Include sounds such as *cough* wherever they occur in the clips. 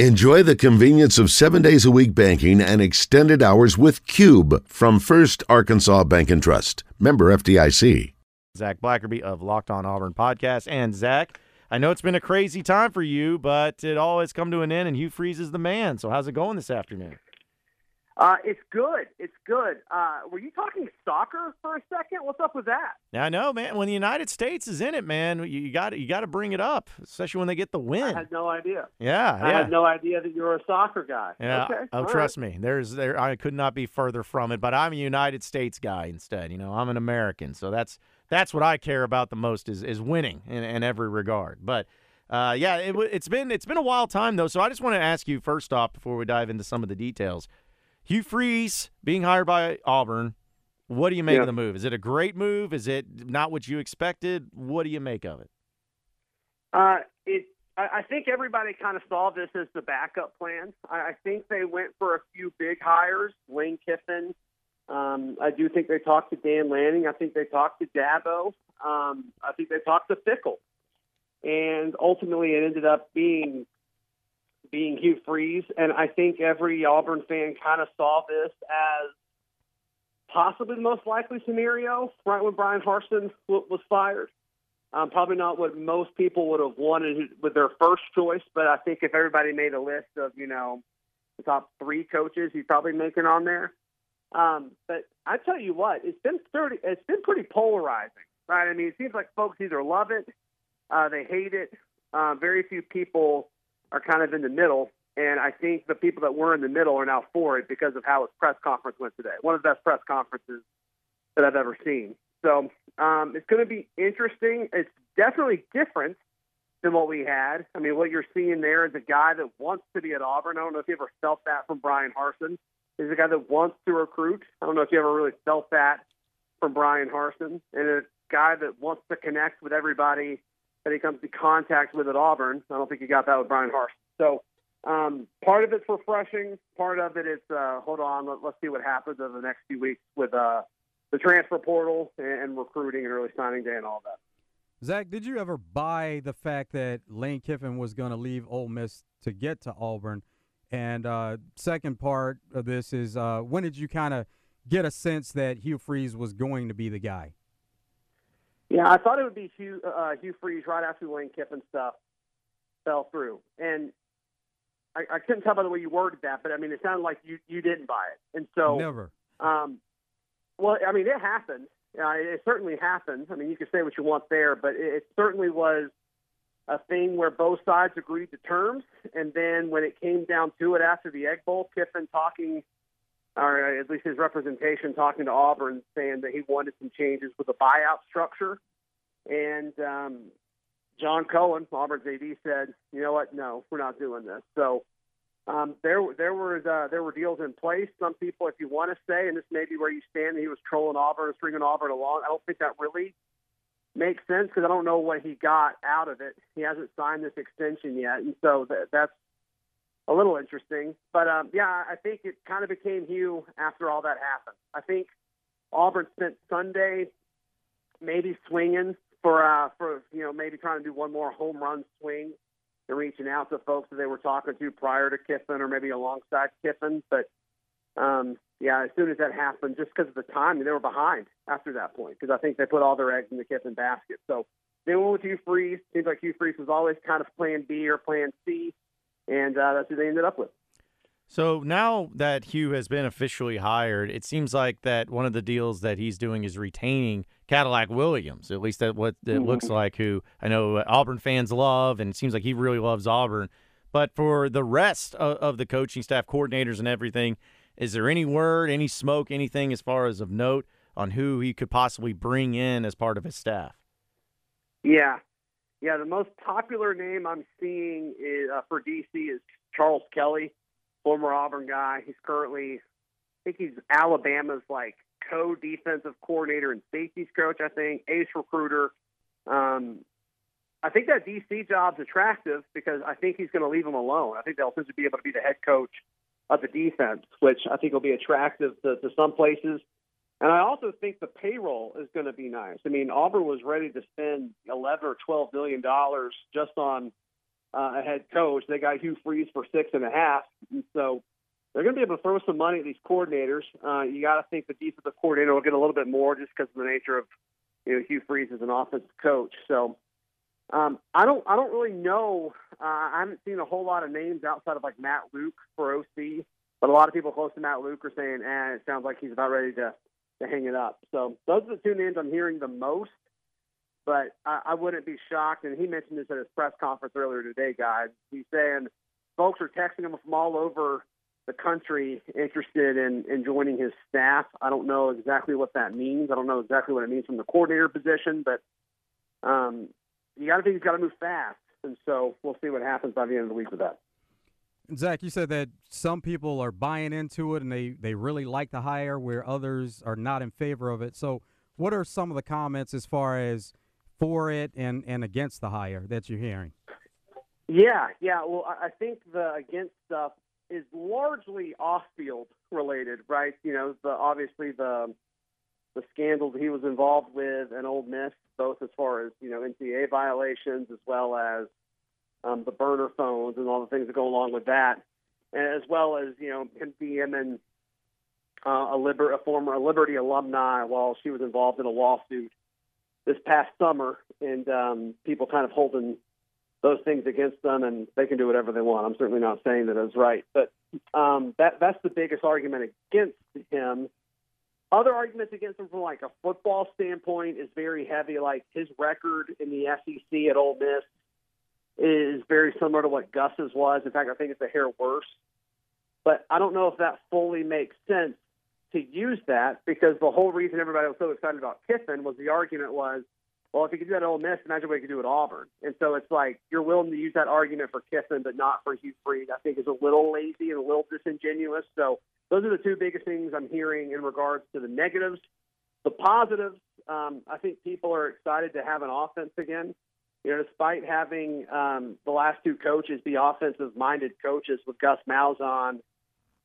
Enjoy the convenience of seven days a week banking and extended hours with Cube from First Arkansas Bank and Trust. Member FDIC. Zac Blackerby of Locked On Auburn podcast. And Zac, I know it's been a crazy time for you, but it all has come to an end, and Hugh Freeze is the man. So how's it going this afternoon? Uh, it's good. It's good. Uh, were you talking soccer for a second? What's up with that? I know, man. When the United States is in it, man, you got you got to bring it up, especially when they get the win. I had no idea. Yeah, I yeah. had no idea that you were a soccer guy. Yeah. Okay. Oh, all trust right. me. There's there. I could not be further from it. But I'm a United States guy instead. You know, I'm an American, so that's that's what I care about the most is is winning in, in every regard. But uh, yeah, it, it's been it's been a wild time though. So I just want to ask you first off before we dive into some of the details. Hugh Freeze being hired by Auburn. What do you make Yeah. of the move? Is it a great move? Is it not what you expected? What do you make of it? Uh, it. I, think everybody kind of saw this as the backup plan. I, I think they went for a few big hires. Lane Kiffin. Um, I do think they talked to Dan Lanning. I think they talked to Dabo. Um, I think they talked to Fickell. And ultimately, it ended up being being Hugh Freeze. And I think every Auburn fan kind of saw this as possibly the most likely scenario right when Bryan Harsin w- was fired. Um, probably not what most people would have wanted with their first choice, but I think if everybody made a list of, you know, the top three coaches, he'd probably making on there. Um, but I tell you what, it's been thirty. It's been pretty polarizing, right? I mean, it seems like folks either love it, uh, they hate it. Uh, very few people are kind of in the middle, and I think the people that were in the middle are now for it because of how his press conference went today. One of the best press conferences that I've ever seen. So um, it's going to be interesting. It's definitely different than what we had. I mean, what you're seeing there is a guy that wants to be at Auburn. I don't know if you ever felt that from Bryan Harsin. He's a guy that wants to recruit. I don't know if you ever really felt that from Bryan Harsin. And a guy that wants to connect with everybody that he comes to contact with at Auburn. I don't think he got that with Bryan Harsin. So um, part of it's refreshing. Part of it is, uh, hold on, let, let's see what happens over the next few weeks with uh, the transfer portal and, and recruiting and early signing day and all that. Zac, did you ever buy the fact that Lane Kiffin was going to leave Ole Miss to get to Auburn? And uh, second part of this is uh, when did you kind of get a sense that Hugh Freeze was going to be the guy? Yeah, I thought it would be Hugh, uh, Hugh Freeze right after Lane Kiffin stuff fell through, and I, I couldn't tell by the way you worded that, but I mean, it sounded like you you didn't buy it, and so Never. Um, well, I mean, it happened. Uh, it certainly happened. I mean, you can say what you want there, but it, it certainly was a thing where both sides agreed to terms. And then when it came down to it after the Egg Bowl, Kiffin talking, or at least his representation talking to Auburn, saying that he wanted some changes with the buyout structure. And um, John Cohen, Auburn's AD, said, "You know what? No, we're not doing this." So um, there, there were uh, there were deals in place. Some people, if you want to say, and this may be where you stand, he was trolling Auburn, stringing Auburn along. I don't think that really makes sense because I don't know what he got out of it. He hasn't signed this extension yet, and so that, that's a little interesting. But um, yeah, I think it kind of became Hugh after all that happened. I think Auburn spent Sunday maybe swinging for uh, for you know maybe trying to do one more home run swing and reaching out to folks that they were talking to prior to Kiffin or maybe alongside Kiffin. But um, yeah, as soon as that happened, just because of the time, they were behind after that point because I think they put all their eggs in the Kiffin basket. So they went with Hugh Freeze. Seems like Hugh Freeze was always kind of Plan B or Plan C, and uh, that's who they ended up with. So now that Hugh has been officially hired, it seems like that one of the deals that he's doing is retaining Cadillac Williams. At least that what it looks like. Who I know Auburn fans love, and it seems like he really loves Auburn. But for the rest of, of the coaching staff, coordinators, and everything, is there any word, any smoke, anything as far as of note on who he could possibly bring in as part of his staff? Yeah, yeah. The most popular name I'm seeing is, uh, for DC is Charles Kelly, former Auburn guy. He's currently, I think he's Alabama's like co-defensive coordinator and safeties coach. I think ace recruiter. Um, I think that DC job's attractive because I think he's going to leave him alone. I think they'll essentially be able to be the head coach of the defense, which I think will be attractive to, to some places. And I also think the payroll is going to be nice. I mean, Auburn was ready to spend 11 or 12 million dollars just on uh, a head coach. They got Hugh Freeze for six and a half, and so they're going to be able to throw some money at these coordinators. Uh, you got to think the defensive coordinator will get a little bit more just because of the nature of you know Hugh Freeze as an offensive coach. So um, I don't I don't really know. Uh, I haven't seen a whole lot of names outside of like Matt Luke for OC, but a lot of people close to Matt Luke are saying, "eh, it sounds like he's about ready to to hang it up." So those are the two names I'm hearing the most. But I, I wouldn't be shocked, and he mentioned this at his press conference earlier today, guys. He's saying folks are texting him from all over the country interested in, in joining his staff. I don't know exactly what that means. I don't know exactly what it means from the coordinator position, but um, you got to think he's got to move fast. And so we'll see what happens by the end of the week with that. Zac, you said that some people are buying into it and they, they really like the hire, where others are not in favor of it. So, what are some of the comments as far as for it and, and against the hire that you're hearing? Yeah, yeah. Well, I think the against stuff is largely off-field related, right? You know, the obviously the the scandals he was involved with and Ole Miss, both as far as you know NCAA violations as well as um, the burner phones and all the things that go along with that, as well as you know him and uh, a, liber- a former Liberty alumni while she was involved in a lawsuit this past summer, and um, people kind of holding those things against them, and they can do whatever they want. I'm certainly not saying that it's right, but um, that that's the biggest argument against him. Other arguments against him from like a football standpoint is very heavy. Like his record in the SEC at Ole Miss is very similar to what Gus's was. In fact, I think it's a hair worse. But I don't know if that fully makes sense to use that because the whole reason everybody was so excited about Kiffin was the argument was well, if he could do that at Ole Miss, imagine what he could do at Auburn. And so it's like you're willing to use that argument for Kiffin, but not for Hugh Freeze. I think is a little lazy and a little disingenuous. So those are the two biggest things I'm hearing in regards to the negatives. The positives, um, I think people are excited to have an offense again. You know, despite having um, the last two coaches be offensive-minded coaches with Gus Malzahn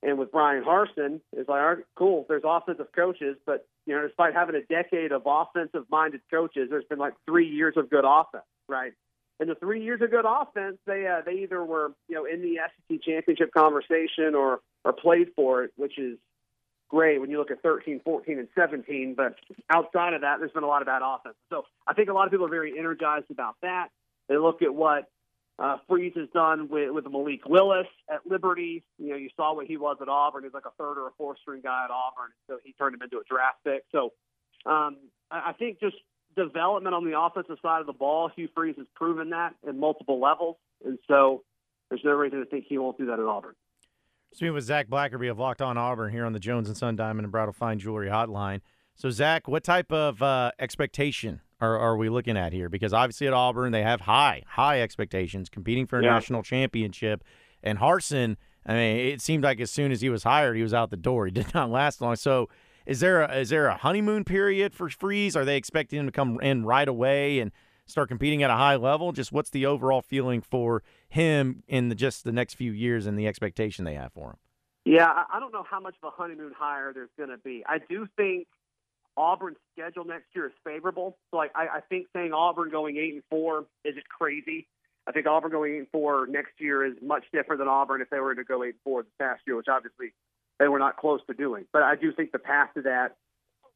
and with Bryan Harsin, it's like, all right, cool, there's offensive coaches, but you know, despite having a decade of offensive-minded coaches, there's been like three years of good offense, right? And the three years of good offense, they uh, they either were you know in the SEC championship conversation or or played for it, which is great when you look at 13, 14, and 17. But outside of that, there's been a lot of bad offense. So I think a lot of people are very energized about that. They look at what uh, Freeze has done with, with Malik Willis at Liberty. You know, you saw what he was at Auburn. He's like a third or a fourth string guy at Auburn. So he turned him into a draft pick. So um, I, think just development on the offensive side of the ball, Hugh Freeze has proven that in multiple levels. And so there's no reason to think he won't do that at Auburn. Speaking with Zac Blackerby of Locked On Auburn here on the Jones and Son Diamond and Bridal Fine Jewelry Hotline. So, Zac, what type of uh, expectation are, are we looking at here? Because obviously at Auburn they have high high expectations, competing for a yeah. national championship, and Harsin, I mean, it seemed like as soon as he was hired, he was out the door. He *laughs* did not last long. So, is there a, is there a honeymoon period for Freeze? Are they expecting him to come in right away and start competing at a high level? Just what's the overall feeling for him in the, just the next few years and the expectation they have for him? Yeah, I don't know how much of a honeymoon hire there's going to be. I do think Auburn's schedule next year is favorable. So like I, I think saying Auburn going eight and four is just crazy. I think Auburn going eight and four next year is much different than Auburn if they were to go eight and four this past year, which obviously they were not close to doing. But I do think the path to that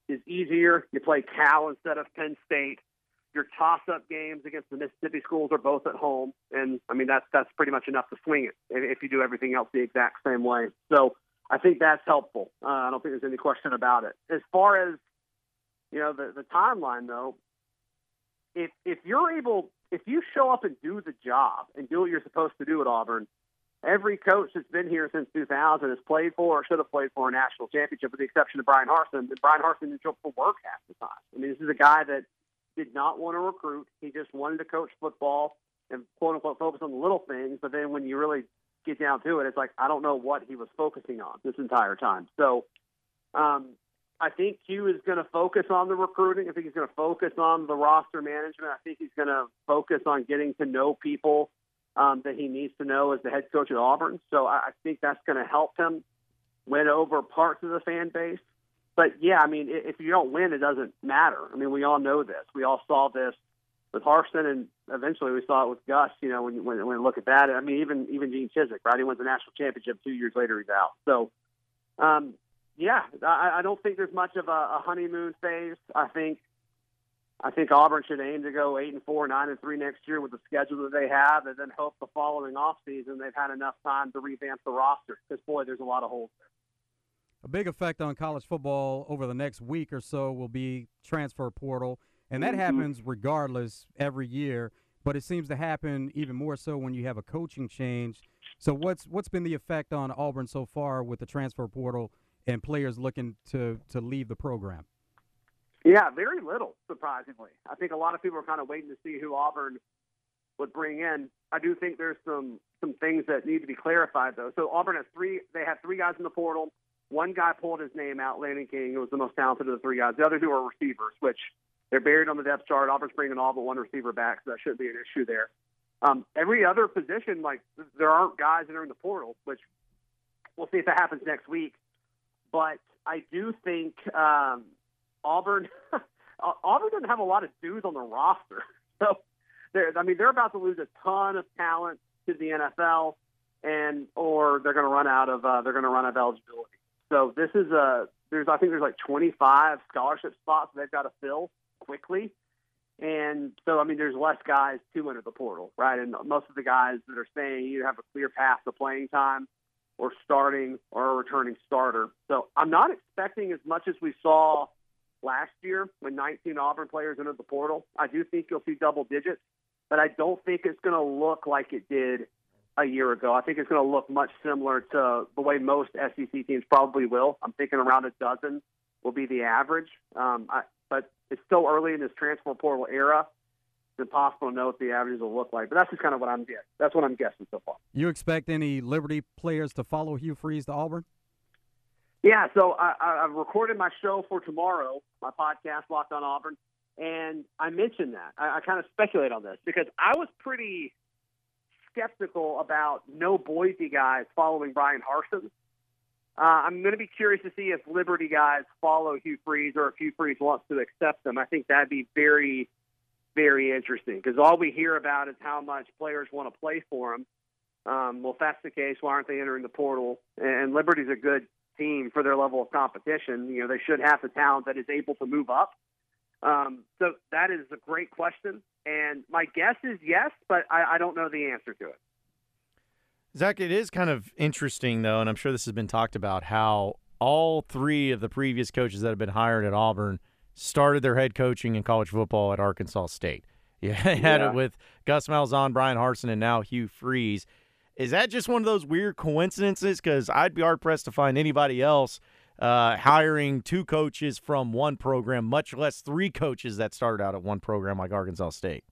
is easier. You play Cal instead of Penn State. Your toss-up games against the Mississippi schools are both at home, and I mean that's that's pretty much enough to swing it if you do everything else the exact same way. So I think that's helpful. Uh, I don't think there's any question about it. As far as you know, the, the timeline though, if if you're able, if you show up and do the job and do what you're supposed to do at Auburn, every coach that's been here since 2000 has played for or should have played for a national championship, with the exception of Bryan Harsin. And Bryan Harsin didn't for work half the time. I mean, this is a guy that did not want to recruit. He just wanted to coach football and quote unquote focus on the little things. But then when you really get down to it, it's like I don't know what he was focusing on this entire time. So um, I think Hugh is going to focus on the recruiting. I think he's going to focus on the roster management. I think he's going to focus on getting to know people um, that he needs to know as the head coach at Auburn. So I, I think that's going to help him win over parts of the fan base. But yeah, I mean, if you don't win, it doesn't matter. I mean, we all know this. We all saw this with Harsin, and eventually we saw it with Gus. You know, when when when you look at that, I mean, even even Gene Chizik, right? He wins the national championship two years later. He's out. So, um, yeah, I, I don't think there's much of a, a honeymoon phase. I think I think Auburn should aim to go eight and four, nine and three next year with the schedule that they have, and then hope the following off season they've had enough time to revamp the roster. Because boy, there's a lot of holes there. A big effect on college football over the next week or so will be transfer portal, and that mm-hmm. happens regardless every year. But it seems to happen even more so when you have a coaching change. So what's what's been the effect on Auburn so far with the transfer portal and players looking to to leave the program? Yeah, very little, surprisingly. I think a lot of people are kind of waiting to see who Auburn would bring in. I do think there's some some things that need to be clarified though. So Auburn has three they have three guys in the portal. One guy pulled his name out, Landen King, who was the most talented of the three guys. The other two are receivers, which they're buried on the depth chart. Auburn's bringing all but one receiver back, so that shouldn't be an issue there. Um, every other position, like there aren't guys that are in the portal, which we'll see if that happens next week. But I do think um, Auburn *laughs* Auburn doesn't have a lot of dudes on the roster, *laughs* so they're I mean they're about to lose a ton of talent to the NFL, and or they're going to run out of uh, they're going to run out of eligibility. So this is a there's I think there's like 25 scholarship spots they've got to fill quickly. And so, I mean, there's less guys to enter the portal, right? And most of the guys that are staying either have a clear path to playing time or starting or a returning starter. So I'm not expecting as much as we saw last year when 19 Auburn players entered the portal. I do think you'll see double digits, but I don't think it's going to look like it did a year ago. I think it's going to look much similar to the way most SEC teams probably will. I'm thinking around a dozen will be the average. Um, I, but it's still early in this transfer portal era. It's impossible to know what the averages will look like. But that's just kind of what I'm guessing. That's what I'm guessing so far. You expect any Liberty players to follow Hugh Freeze to Auburn? Yeah, so I, I recorded my show for tomorrow, my podcast, Locked on Auburn, and I mentioned that. I, I kind of speculate on this because I was pretty skeptical about no Boise guys following Bryan Harsin. Uh, I'm going to be curious to see if Liberty guys follow Hugh Freeze or if Hugh Freeze wants to accept them. I think that'd be very, very interesting because all we hear about is how much players want to play for him. Um, well, if that's the case, why aren't they entering the portal? And Liberty's a good team for their level of competition. You know, they should have the talent that is able to move up. Um, so that is a great question. And my guess is yes, but I, I don't know the answer to it. Zac, it is kind of interesting, though, and I'm sure this has been talked about how all three of the previous coaches that have been hired at Auburn started their head coaching in college football at Arkansas State. *laughs* You had yeah. it with Gus Malzahn, Bryan Harsin, and now Hugh Freeze. Is that just one of those weird coincidences? Because I'd be hard pressed to find anybody else uh, hiring two coaches from one program, much less three coaches that started out at one program like Arkansas State.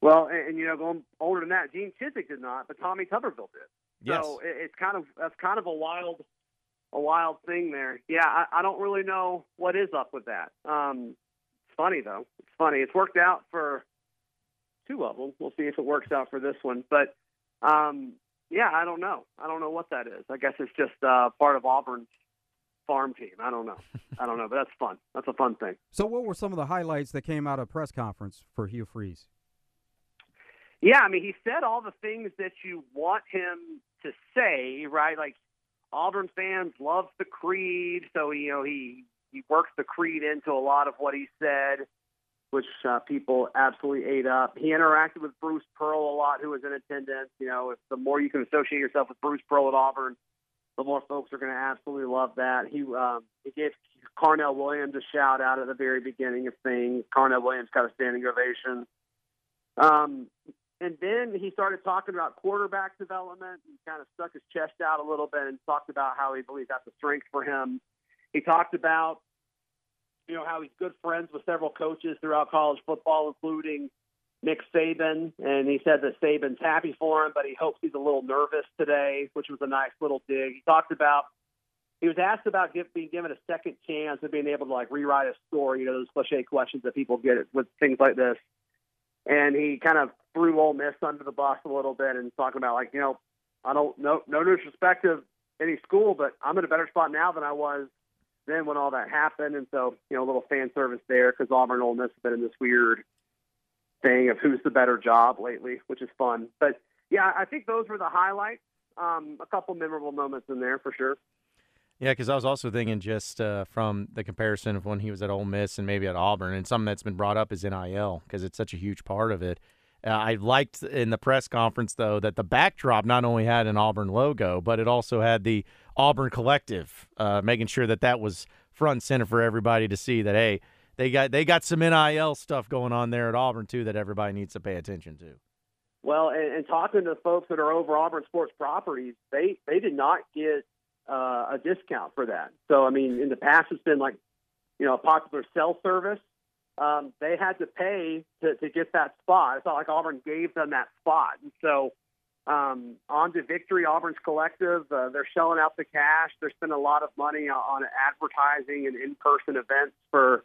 Well, and, and you know, going older than that, Gene Chizik did not, but Tommy Tuberville did. Yes. So it, it's kind of that's kind of a wild, a wild thing there. Yeah, I, I don't really know what is up with that. Um, it's funny though. It's funny. It's worked out for two of them. We'll see if it works out for this one. But um, yeah, I don't know. I don't know what that is. I guess it's just uh, part of Auburn's farm team. I don't know. I don't know, but that's fun. That's a fun thing. So, what were some of the highlights that came out of press conference for Hugh Freeze? Yeah, I mean, he said all the things that you want him to say, right? Like Auburn fans love the creed, so you know he he works the creed into a lot of what he said, which uh, people absolutely ate up. He interacted with Bruce Pearl a lot, who was in attendance. You know, if the more you can associate yourself with Bruce Pearl at Auburn, the more folks are going to absolutely love that. He um, he gave Carnell Williams a shout out at the very beginning of things. Carnell Williams got a standing ovation. Um, and then he started talking about quarterback development and kind of stuck his chest out a little bit and talked about how he believes that's a strength for him. He talked about, you know, how he's good friends with several coaches throughout college football, including Nick Saban. And he said that Saban's happy for him, but he hopes he's a little nervous today, which was a nice little dig. He talked about, he was asked about give, being given a second chance and being able to like rewrite a story, you know, those cliche questions that people get with things like this and he kind of threw Ole Miss under the bus a little bit and talking about like you know I don't no no disrespect of any school, but I'm in a better spot now than I was then when all that happened, and so you know a little fan service there because Auburn and Ole Miss have been in this weird thing of who's the better job lately, which is fun. But yeah, I think those were the highlights. Um, a couple memorable moments in there for sure. Yeah, because I was also thinking just uh, from the comparison of when he was at Ole Miss and maybe at Auburn, and something that's been brought up is NIL because it's such a huge part of it. Uh, I liked in the press conference though that the backdrop not only had an Auburn logo, but it also had the Auburn Collective, uh, making sure that that was front and center for everybody to see that hey, they got they got some NIL stuff going on there at Auburn too that everybody needs to pay attention to. Well, and, and talking to the folks that are over Auburn Sports Properties, they they did not get uh, a discount for that. So I mean, in the past, it's been like you know a popular cell service. Um, they had to pay to, to get that spot. It's not like Auburn gave them that spot, and so um, on to victory. Auburn's collective. Uh, they're shelling out the cash. They're spending a lot of money on advertising and in-person events for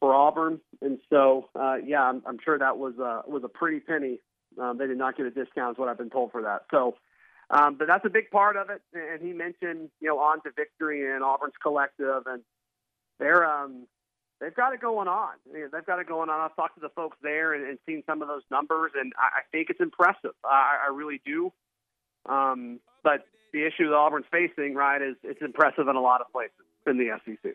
for Auburn, and so uh, yeah, I'm, I'm sure that was a was a pretty penny um, they did not get a discount, is what I've been told for that. So, um, but that's a big part of it. And he mentioned, you know, on to victory and Auburn's collective, and they're um, they've got it going on. They've got it going on. I've talked to the folks there and, and seen some of those numbers, and I, I think it's impressive. I, I really do. Um, but the issue that Auburn's facing, right, is it's impressive in a lot of places in the SEC.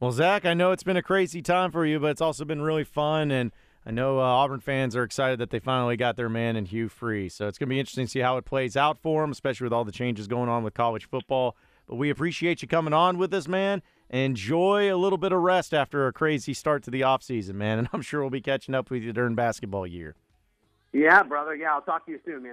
Well, Zac, I know it's been a crazy time for you, but it's also been really fun and I know uh, Auburn fans are excited that they finally got their man in Hugh Free. So it's going to be interesting to see how it plays out for them, especially with all the changes going on with college football. But we appreciate you coming on with us, man. Enjoy a little bit of rest after a crazy start to the offseason, man. And I'm sure we'll be catching up with you during basketball year. Yeah, brother. Yeah, I'll talk to you soon, man.